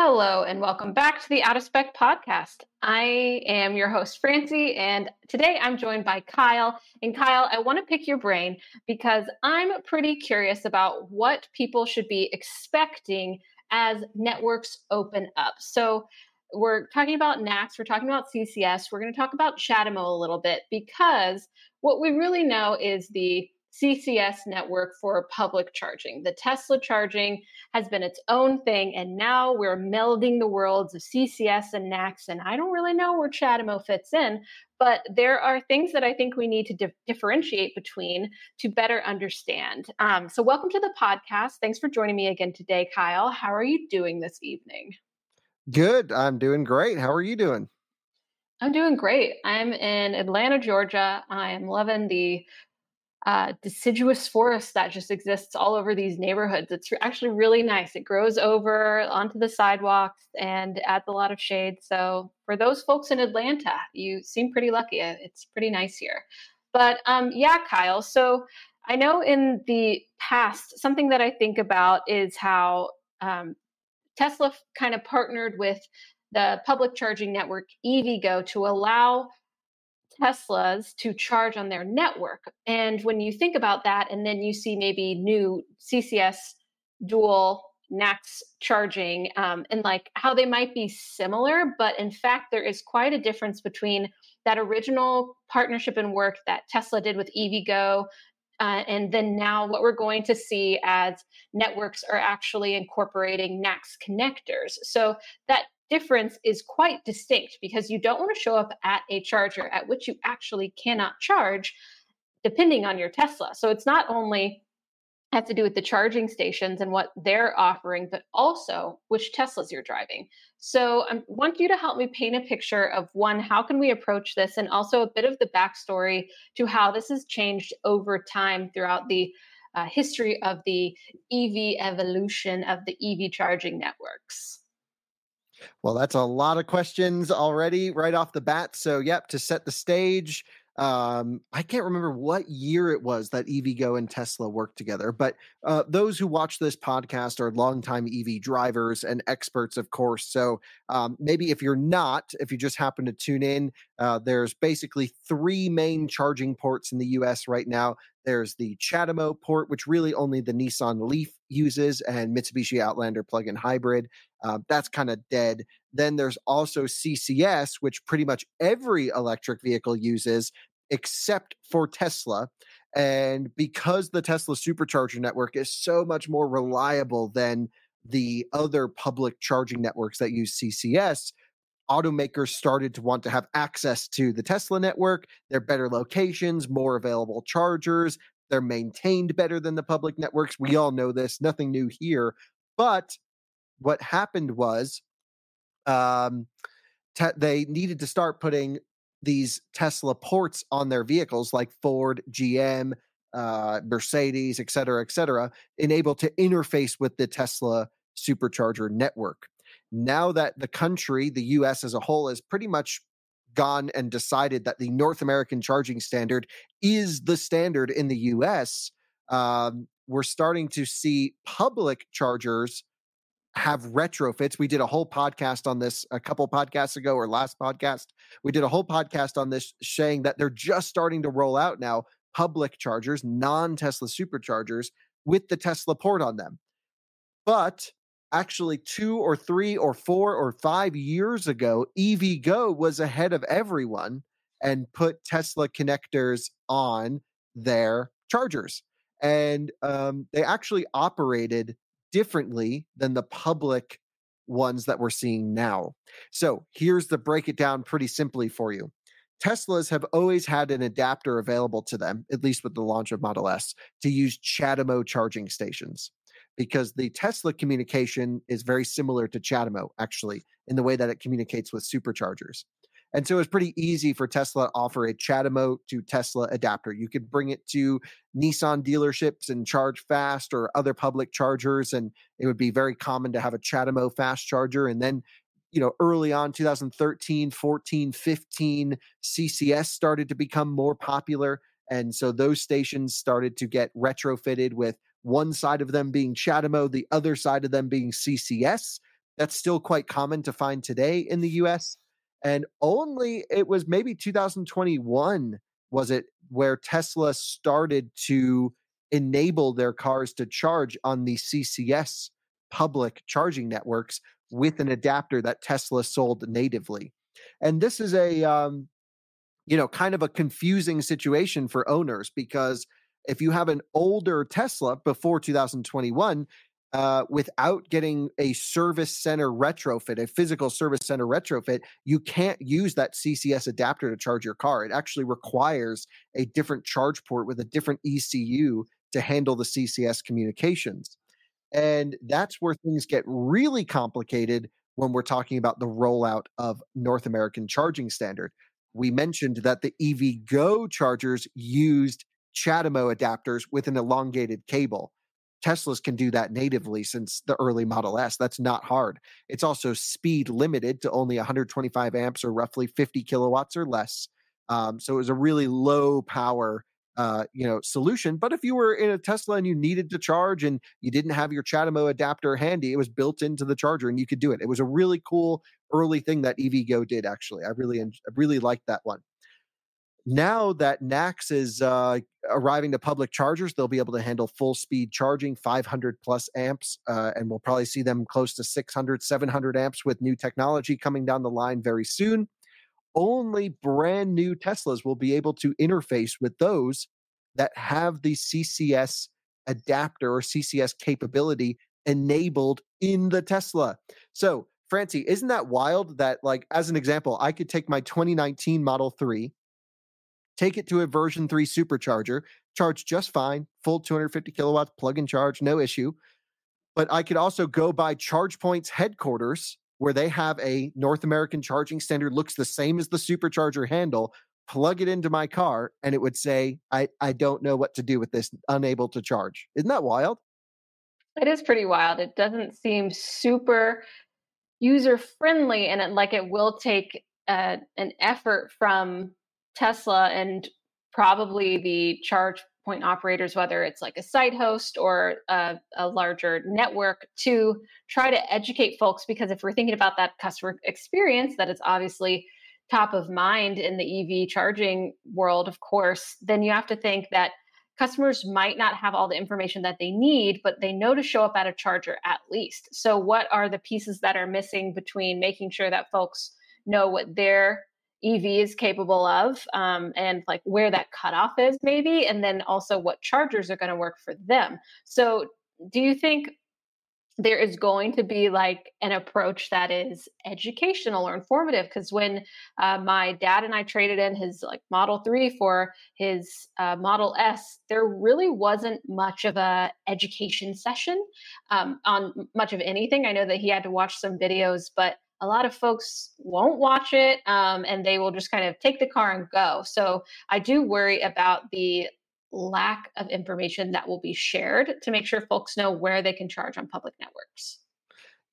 Hello, and welcome back to the Out of Spec podcast. I am your host, Francie, and today I'm joined by Kyle. And Kyle, I want to pick your brain because I'm pretty curious about what people should be expecting as networks open up. So, we're talking about NACS, we're talking about CCS, we're going to talk about CHAdeMO a little bit because what we really know is the CCS network for public charging. The Tesla charging has been its own thing, and now we're melding the worlds of CCS and NACS. And I don't really know where CHAdeMO fits in, but there are things that I think we need to di- differentiate between to better understand. Um, so, welcome to the podcast. Thanks for joining me again today, Kyle. How are you doing this evening? Good. I'm doing great. How are you doing? I'm doing great. I'm in Atlanta, Georgia. I am loving the uh, deciduous forest that just exists all over these neighborhoods. It's actually really nice. It grows over onto the sidewalks and adds a lot of shade. So for those folks in Atlanta, you seem pretty lucky. It's pretty nice here. But um, yeah, Kyle. So I know in the past, something that I think about is how um, Tesla kind of partnered with the public charging network EVgo to allow Teslas to charge on their network. And when you think about that, and then you see maybe new CCS dual NACS charging um, and like how they might be similar, but in fact, there is quite a difference between that original partnership and work that Tesla did with EVgo. Uh, and then now, what we're going to see as networks are actually incorporating NACS connectors. So, that difference is quite distinct because you don't want to show up at a charger at which you actually cannot charge depending on your Tesla. So it's not only has to do with the charging stations and what they're offering, but also which Teslas you're driving. So I want you to help me paint a picture of one, how can we approach this, and also a bit of the backstory to how this has changed over time throughout the uh, history of the EV evolution of the EV charging networks. Well, that's a lot of questions already right off the bat. So, yep, to set the stage, um, I can't remember what year it was that EVgo and Tesla worked together, but uh, those who watch this podcast are longtime EV drivers and experts, of course. So um, maybe if you're not, if you just happen to tune in, uh, there's basically three main charging ports in the US right now. There's the CHAdeMO port, which really only the Nissan Leaf uses, and Mitsubishi Outlander plug in hybrid. Uh, that's kind of dead. Then there's also CCS, which pretty much every electric vehicle uses except for Tesla. And because the Tesla supercharger network is so much more reliable than the other public charging networks that use CCS, automakers started to want to have access to the Tesla network. They're better locations, more available chargers. They're maintained better than the public networks. We all know this, nothing new here. But what happened was um, te- they needed to start putting these Tesla ports on their vehicles, like Ford, GM, uh, Mercedes, et cetera, et cetera, enable to interface with the Tesla supercharger network. Now that the country, the US as a whole, has pretty much gone and decided that the North American charging standard is the standard in the US, um, we're starting to see public chargers have retrofits. We did a whole podcast on this a couple podcasts ago or last podcast. We did a whole podcast on this saying that they're just starting to roll out now public chargers, non Tesla superchargers with the Tesla port on them. But actually, two or three or four or five years ago, EVgo was ahead of everyone and put Tesla connectors on their chargers. And um, they actually operated differently than the public ones that we're seeing now. So here's the break it down pretty simply for you. Teslas have always had an adapter available to them, at least with the launch of Model S, to use CHAdeMO charging stations because the Tesla communication is very similar to CHAdeMO, actually, in the way that it communicates with superchargers. And so it's pretty easy for Tesla to offer a CHAdeMO to Tesla adapter. You could bring it to Nissan dealerships and charge fast or other public chargers. And it would be very common to have a CHAdeMO fast charger. And then, you know, early on 2013, 14, 15, CCS started to become more popular. And so those stations started to get retrofitted with one side of them being CHAdeMO, the other side of them being CCS. That's still quite common to find today in the US. And only it was maybe 2021 was it where Tesla started to enable their cars to charge on the CCS public charging networks with an adapter that Tesla sold natively. And this is a um, you know kind of a confusing situation for owners because if you have an older Tesla before 2021, uh, without getting a service center retrofit, a physical service center retrofit, you can't use that CCS adapter to charge your car. It actually requires a different charge port with a different ECU to handle the CCS communications. And that's where things get really complicated when we're talking about the rollout of North American charging standard. We mentioned that the EVgo chargers used CHAdeMO adapters with an elongated cable. Teslas can do that natively since the early Model S. That's not hard. It's also speed limited to only 125 amps or roughly 50 kilowatts or less. Um, so it was a really low power, uh, you know, solution. But if you were in a Tesla and you needed to charge and you didn't have your CHAdeMO adapter handy, it was built into the charger and you could do it. It was a really cool early thing that EVgo did. Actually, I really, I really liked that one now that NACS is uh, arriving to public chargers, they'll be able to handle full speed charging, 500 plus amps, uh, and we'll probably see them close to 600, 700 amps with new technology coming down the line very soon. Only brand new Teslas will be able to interface with those that have the CCS adapter or CCS capability enabled in the Tesla. So, Francie, isn't that wild that, like, as an example, I could take my 2019 Model 3 take it to a version 3 supercharger, charge just fine, full 250 kilowatts, plug and charge, no issue. But I could also go by ChargePoint's headquarters, where they have a North American charging standard, looks the same as the supercharger handle, plug it into my car, and it would say, I, I don't know what to do with this, unable to charge. Isn't that wild? It is pretty wild. It doesn't seem super user friendly, and it, like it will take uh, an effort from Tesla and probably the charge point operators, whether it's like a site host or a, a, larger network, to try to educate folks. Because if we're thinking about that customer experience, that is obviously top of mind in the EV charging world, of course, then you have to think that customers might not have all the information that they need, but they know to show up at a charger at least. So, what are the pieces that are missing between making sure that folks know what their EV is capable of um, and like where that cutoff is, maybe, and then also what chargers are going to work for them. So, do you think there is going to be like an approach that is educational or informative? Because when uh, my dad and I traded in his like Model 3 for his uh, Model S, there really wasn't much of a education session um, on much of anything. I know that he had to watch some videos, but a lot of folks won't watch it um, and they will just kind of take the car and go. So I do worry about the lack of information that will be shared to make sure folks know where they can charge on public networks.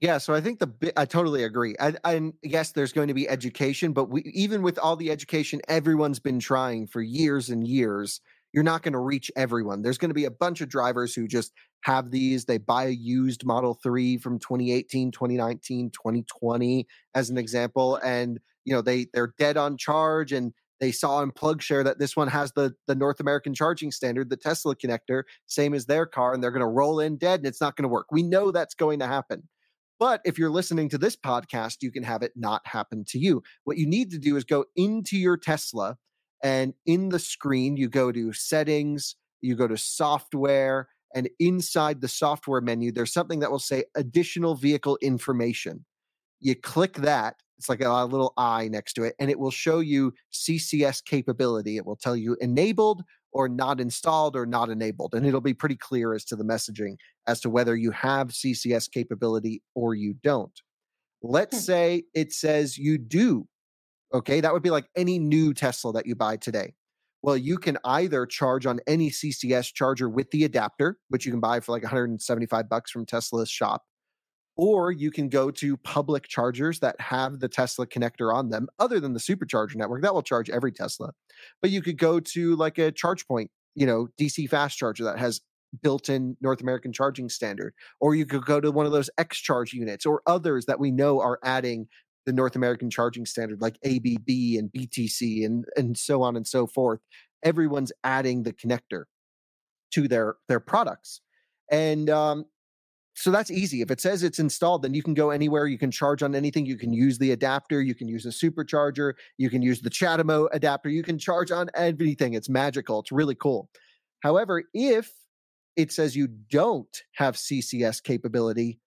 Yeah, so I think the I totally agree. I, I yes, there's going to be education, but we, even with all the education everyone's been trying for years and years, you're not going to reach everyone. There's going to be a bunch of drivers who just have these. They buy a used Model 3 from 2018, 2019, 2020 as an example and you know they they're dead on charge and they saw in PlugShare that this one has the the North American charging standard, the Tesla connector, same as their car, and they're going to roll in dead, and it's not going to work. We know that's going to happen. But if you're listening to this podcast, you can have it not happen to you. What you need to do is go into your Tesla, and in the screen, you go to settings, you go to software, and inside the software menu, there's something that will say additional vehicle information. You click that, it's like a little eye next to it, and it will show you CCS capability. It will tell you enabled or not installed or not enabled. And it'll be pretty clear as to the messaging as to whether you have CCS capability or you don't. Let's hmm. say it says you do. Okay, that would be like any new Tesla that you buy today. Well, you can either charge on any CCS charger with the adapter, which you can buy for like 175 bucks from Tesla's shop, or you can go to public chargers that have the Tesla connector on them, other than the supercharger network. That will charge every Tesla. But you could go to like a ChargePoint, you know, DC fast charger that has built-in North American charging standard, or you could go to one of those X charge units or others that we know are adding the North American charging standard, like ABB and BTC and and so on and so forth. Everyone's adding the connector to their their products, and um, so that's easy. If it says it's installed, then you can go anywhere. You can charge on anything. You can use the adapter. You can use a supercharger. You can use the CHAdeMO adapter. You can charge on everything. It's magical. It's really cool. However, if it says you don't have CCS capability,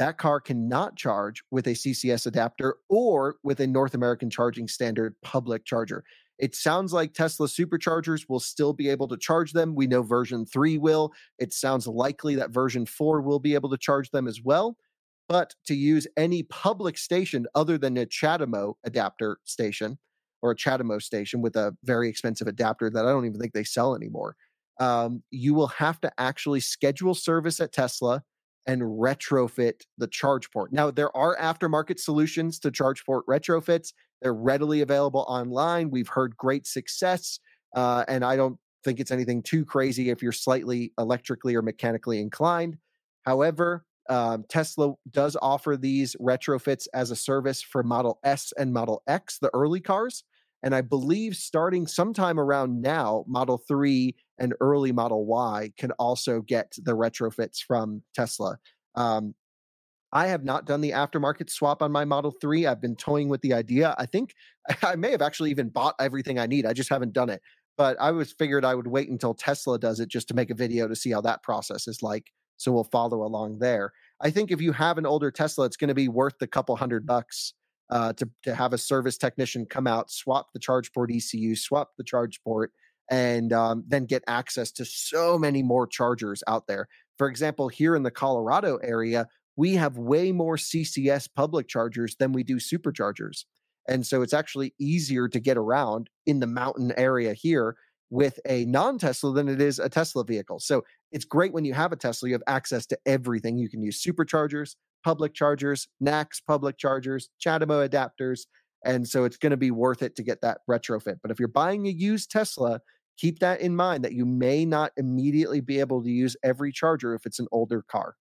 that car cannot charge with a CCS adapter or with a North American charging standard public charger. It sounds like Tesla superchargers will still be able to charge them. We know version 3 will. It sounds likely that version 4 will be able to charge them as well. But to use any public station other than a CHAdeMO adapter station or a CHAdeMO station with a very expensive adapter that I don't even think they sell anymore, um, you will have to actually schedule service at Tesla and retrofit the charge port. Now, there are aftermarket solutions to charge port retrofits. They're readily available online. We've heard great success, uh, and I don't think it's anything too crazy if you're slightly electrically or mechanically inclined. However, um, Tesla does offer these retrofits as a service for Model S and Model X, the early cars. And I believe starting sometime around now, Model 3 and early Model Y can also get the retrofits from Tesla. Um, I have not done the aftermarket swap on my Model 3. I've been toying with the idea. I think I may have actually even bought everything I need. I just haven't done it. But I was figured I would wait until Tesla does it just to make a video to see how that process is like. So we'll follow along there. I think if you have an older Tesla, it's going to be worth the couple hundred bucks uh, to to have a service technician come out, swap the charge port ECU, swap the charge port, and um, then get access to so many more chargers out there. For example, here in the Colorado area, we have way more CCS public chargers than we do superchargers. And so it's actually easier to get around in the mountain area here with a non Tesla than it is a Tesla vehicle. So it's great when you have a Tesla, you have access to everything. You can use superchargers, public chargers, NACS public chargers, CHAdeMO adapters. And so it's going to be worth it to get that retrofit. But if you're buying a used Tesla, keep that in mind that you may not immediately be able to use every charger if it's an older car.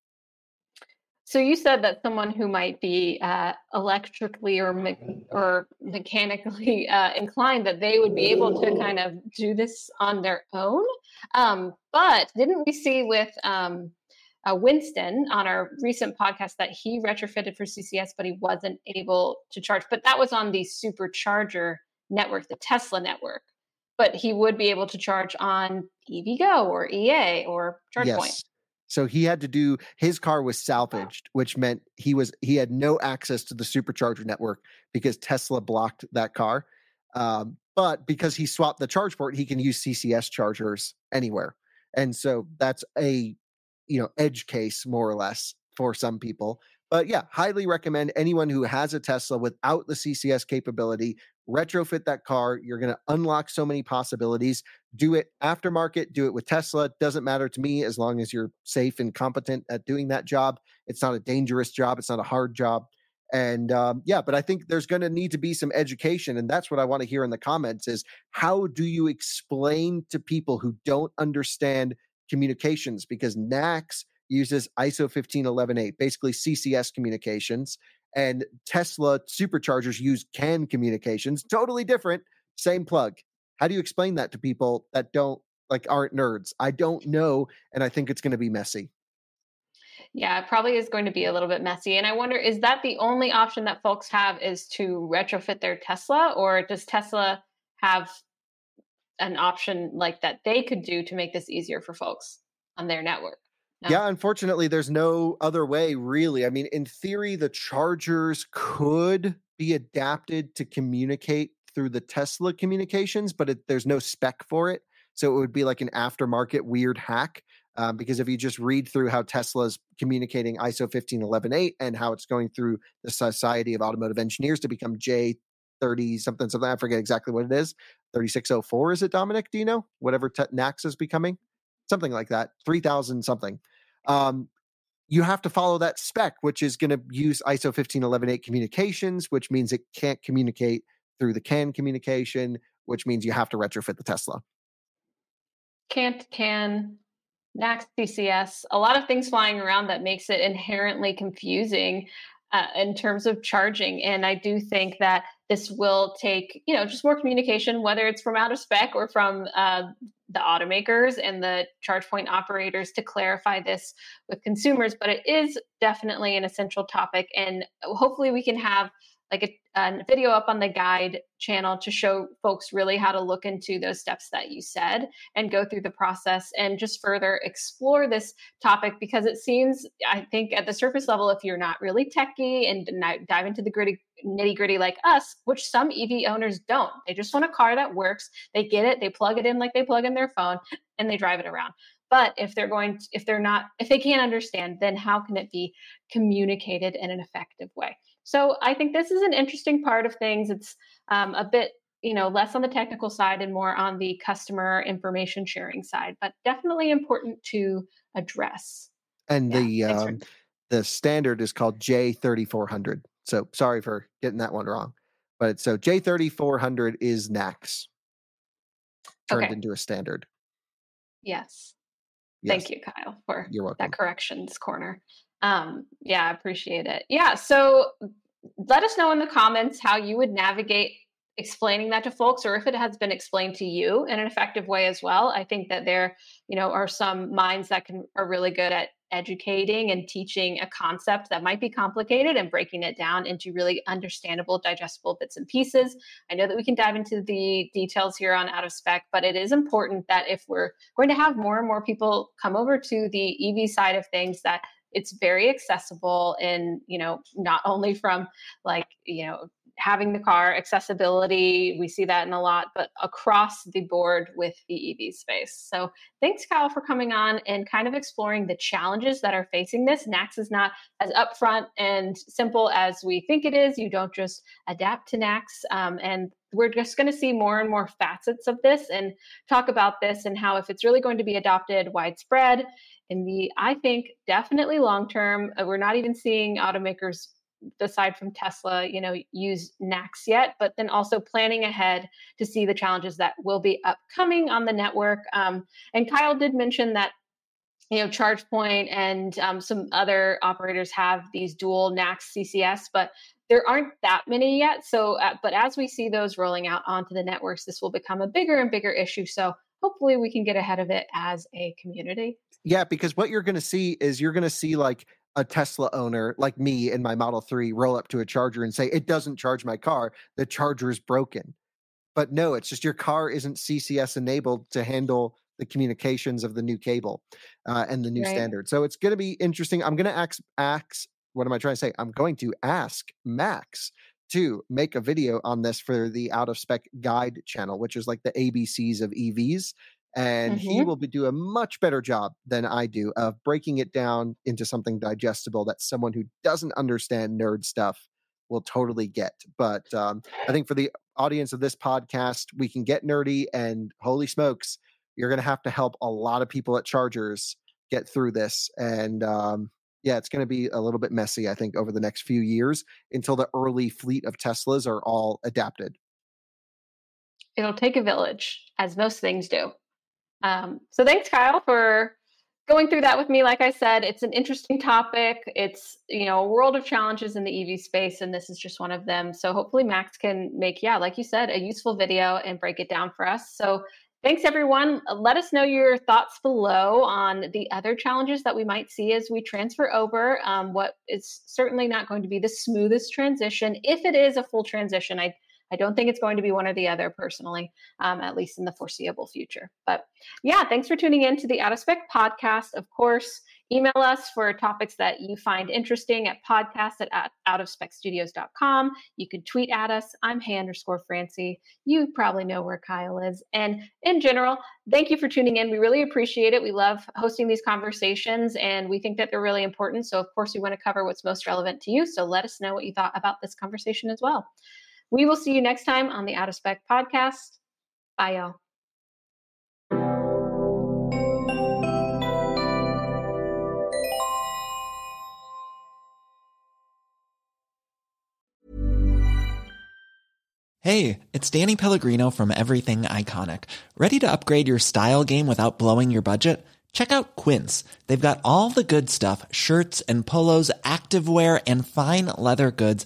So you said that someone who might be uh, electrically or me- or mechanically uh, inclined that they would be able to kind of do this on their own. Um, but didn't we see with um, uh, Winston on our recent podcast that he retrofitted for CCS, but he wasn't able to charge. But that was on the supercharger network, the Tesla network. But he would be able to charge on EVgo or EA or ChargePoint. Yes. So he had to do his car was salvaged, which meant he was he had no access to the supercharger network because Tesla blocked that car. Um, but because he swapped the charge port, he can use CCS chargers anywhere. And so that's a you know edge case more or less for some people. But yeah, highly recommend anyone who has a Tesla without the CCS capability retrofit that car. You're going to unlock so many possibilities. Do it aftermarket, do it with Tesla. Doesn't matter to me as long as you're safe and competent at doing that job. It's not a dangerous job, it's not a hard job. And um, yeah, but I think there's going to need to be some education. And that's what I want to hear in the comments is how do you explain to people who don't understand communications? Because NACS uses ISO 15118, basically CCS communications, and Tesla superchargers use CAN communications, totally different, same plug. How do you explain that to people that don't like aren't nerds? I don't know, and I think it's going to be messy. Yeah, it probably is going to be a little bit messy. And I wonder, is that the only option that folks have is to retrofit their Tesla, or does Tesla have an option like that they could do to make this easier for folks on their network? No. Yeah, unfortunately, there's no other way, really. I mean, in theory, the chargers could be adapted to communicate through the Tesla communications, but it, there's no spec for it. So it would be like an aftermarket weird hack. Um, because if you just read through how Tesla's communicating ISO 15118 and how it's going through the Society of Automotive Engineers to become J30 something something, I forget exactly what it is. 3604 is it, Dominic? Do you know? Whatever te- NACS is becoming, something like that, 3000 something. Um, you have to follow that spec, which is going to use ISO 15118 communications, which means it can't communicate through the CAN communication, which means you have to retrofit the Tesla. Can't, can, NACS CCS, a lot of things flying around that makes it inherently confusing uh, in terms of charging. And I do think that this will take, you know, just more communication, whether it's from out of spec or from uh, the automakers and the charge point operators to clarify this with consumers. But it is definitely an essential topic. And hopefully we can have like a, a, video up on the guide channel to show folks really how to look into those steps that you said and go through the process and just further explore this topic because it seems i think at the surface level if you're not really techy and dive into the gritty nitty gritty like us which some ev owners don't they just want a car that works they get it they plug it in like they plug in their phone and they drive it around. But if they're going to, if they're not if they can't understand then how can it be communicated in an effective way so I think this is an interesting part of things. It's um, a bit you know less on the technical side and more on the customer information sharing side, but definitely important to address. And yeah, the um, the standard is called J thirty four hundred. So sorry for getting that one wrong, but so J thirty four hundred is NACS turned okay. into a standard. Yes. yes. Thank you, Kyle, for that corrections corner. Um, yeah, I appreciate it. Yeah. So let us know in the comments how you would navigate explaining that to folks or if it has been explained to you in an effective way as well i think that there you know are some minds that can are really good at educating and teaching a concept that might be complicated and breaking it down into really understandable digestible bits and pieces i know that we can dive into the details here on out of spec but it is important that if we're going to have more and more people come over to the ev side of things that it's very accessible and you know not only from like you know having the car accessibility we see that in a lot but across the board with the ev space. So thanks kyle for coming on and kind of exploring the challenges that are facing this. Nacs is not as upfront and simple as we think it is. You don't just adapt to nacs um, and we're just going to see more and more facets of this and talk about this and how if it's really going to be adopted widespread in the i think definitely long term uh, we're not even seeing automakers aside from tesla you know use nacs yet but then also planning ahead to see the challenges that will be upcoming on the network um, and kyle did mention that you know chargepoint and um, some other operators have these dual nacs ccs but there aren't that many yet so uh, but as we see those rolling out onto the networks this will become a bigger and bigger issue so hopefully we can get ahead of it as a community. Yeah, because what you're going to see is you're going to see like a Tesla owner like me in my Model 3 roll up to a charger and say, it doesn't charge my car. The charger is broken. But no, it's just your car isn't CCS enabled to handle the communications of the new cable uh, and the new right. standard. So it's going to be interesting. I'm going to ask, ask, what am I trying to say? I'm going to ask Max to make a video on this for the out of spec guide channel, which is like the ABCs of EVs and mm-hmm. he will be, do a much better job than I do of breaking it down into something digestible that someone who doesn't understand nerd stuff will totally get. But um, I think for the audience of this podcast, we can get nerdy, and holy smokes, you're going to have to help a lot of people at Chargers get through this. And um, yeah, it's going to be a little bit messy, I think, over the next few years until the early fleet of Teslas are all adapted. It'll take a village, as most things do. Um, so thanks, Kyle, for going through that with me. Like I said, it's an interesting topic. It's you know a world of challenges in the EV space, and this is just one of them. So hopefully Max can make yeah, like you said, a useful video and break it down for us. So Thanks, everyone. Let us know your thoughts below on the other challenges that we might see as we transfer over. Um, what is certainly not going to be the smoothest transition. If it is a full transition, I I don't think it's going to be one or the other personally, um, at least in the foreseeable future. But yeah, thanks for tuning in to the Out of Spec podcast. Of course, email us for topics that you find interesting at podcast at outofspecstudios.com. You can tweet at us. I'm hey underscore Francie. You probably know where Kyle is. And in general, thank you for tuning in. We really appreciate it. We love hosting these conversations and we think that they're really important. So, of course, we want to cover what's most relevant to you. So, let us know what you thought about this conversation as well. We will see you next time on the Out of Spec podcast. Bye, y'all. Hey, it's Danny Pellegrino from Everything Iconic. Ready to upgrade your style game without blowing your budget? Check out Quince. They've got all the good stuff shirts and polos, activewear, and fine leather goods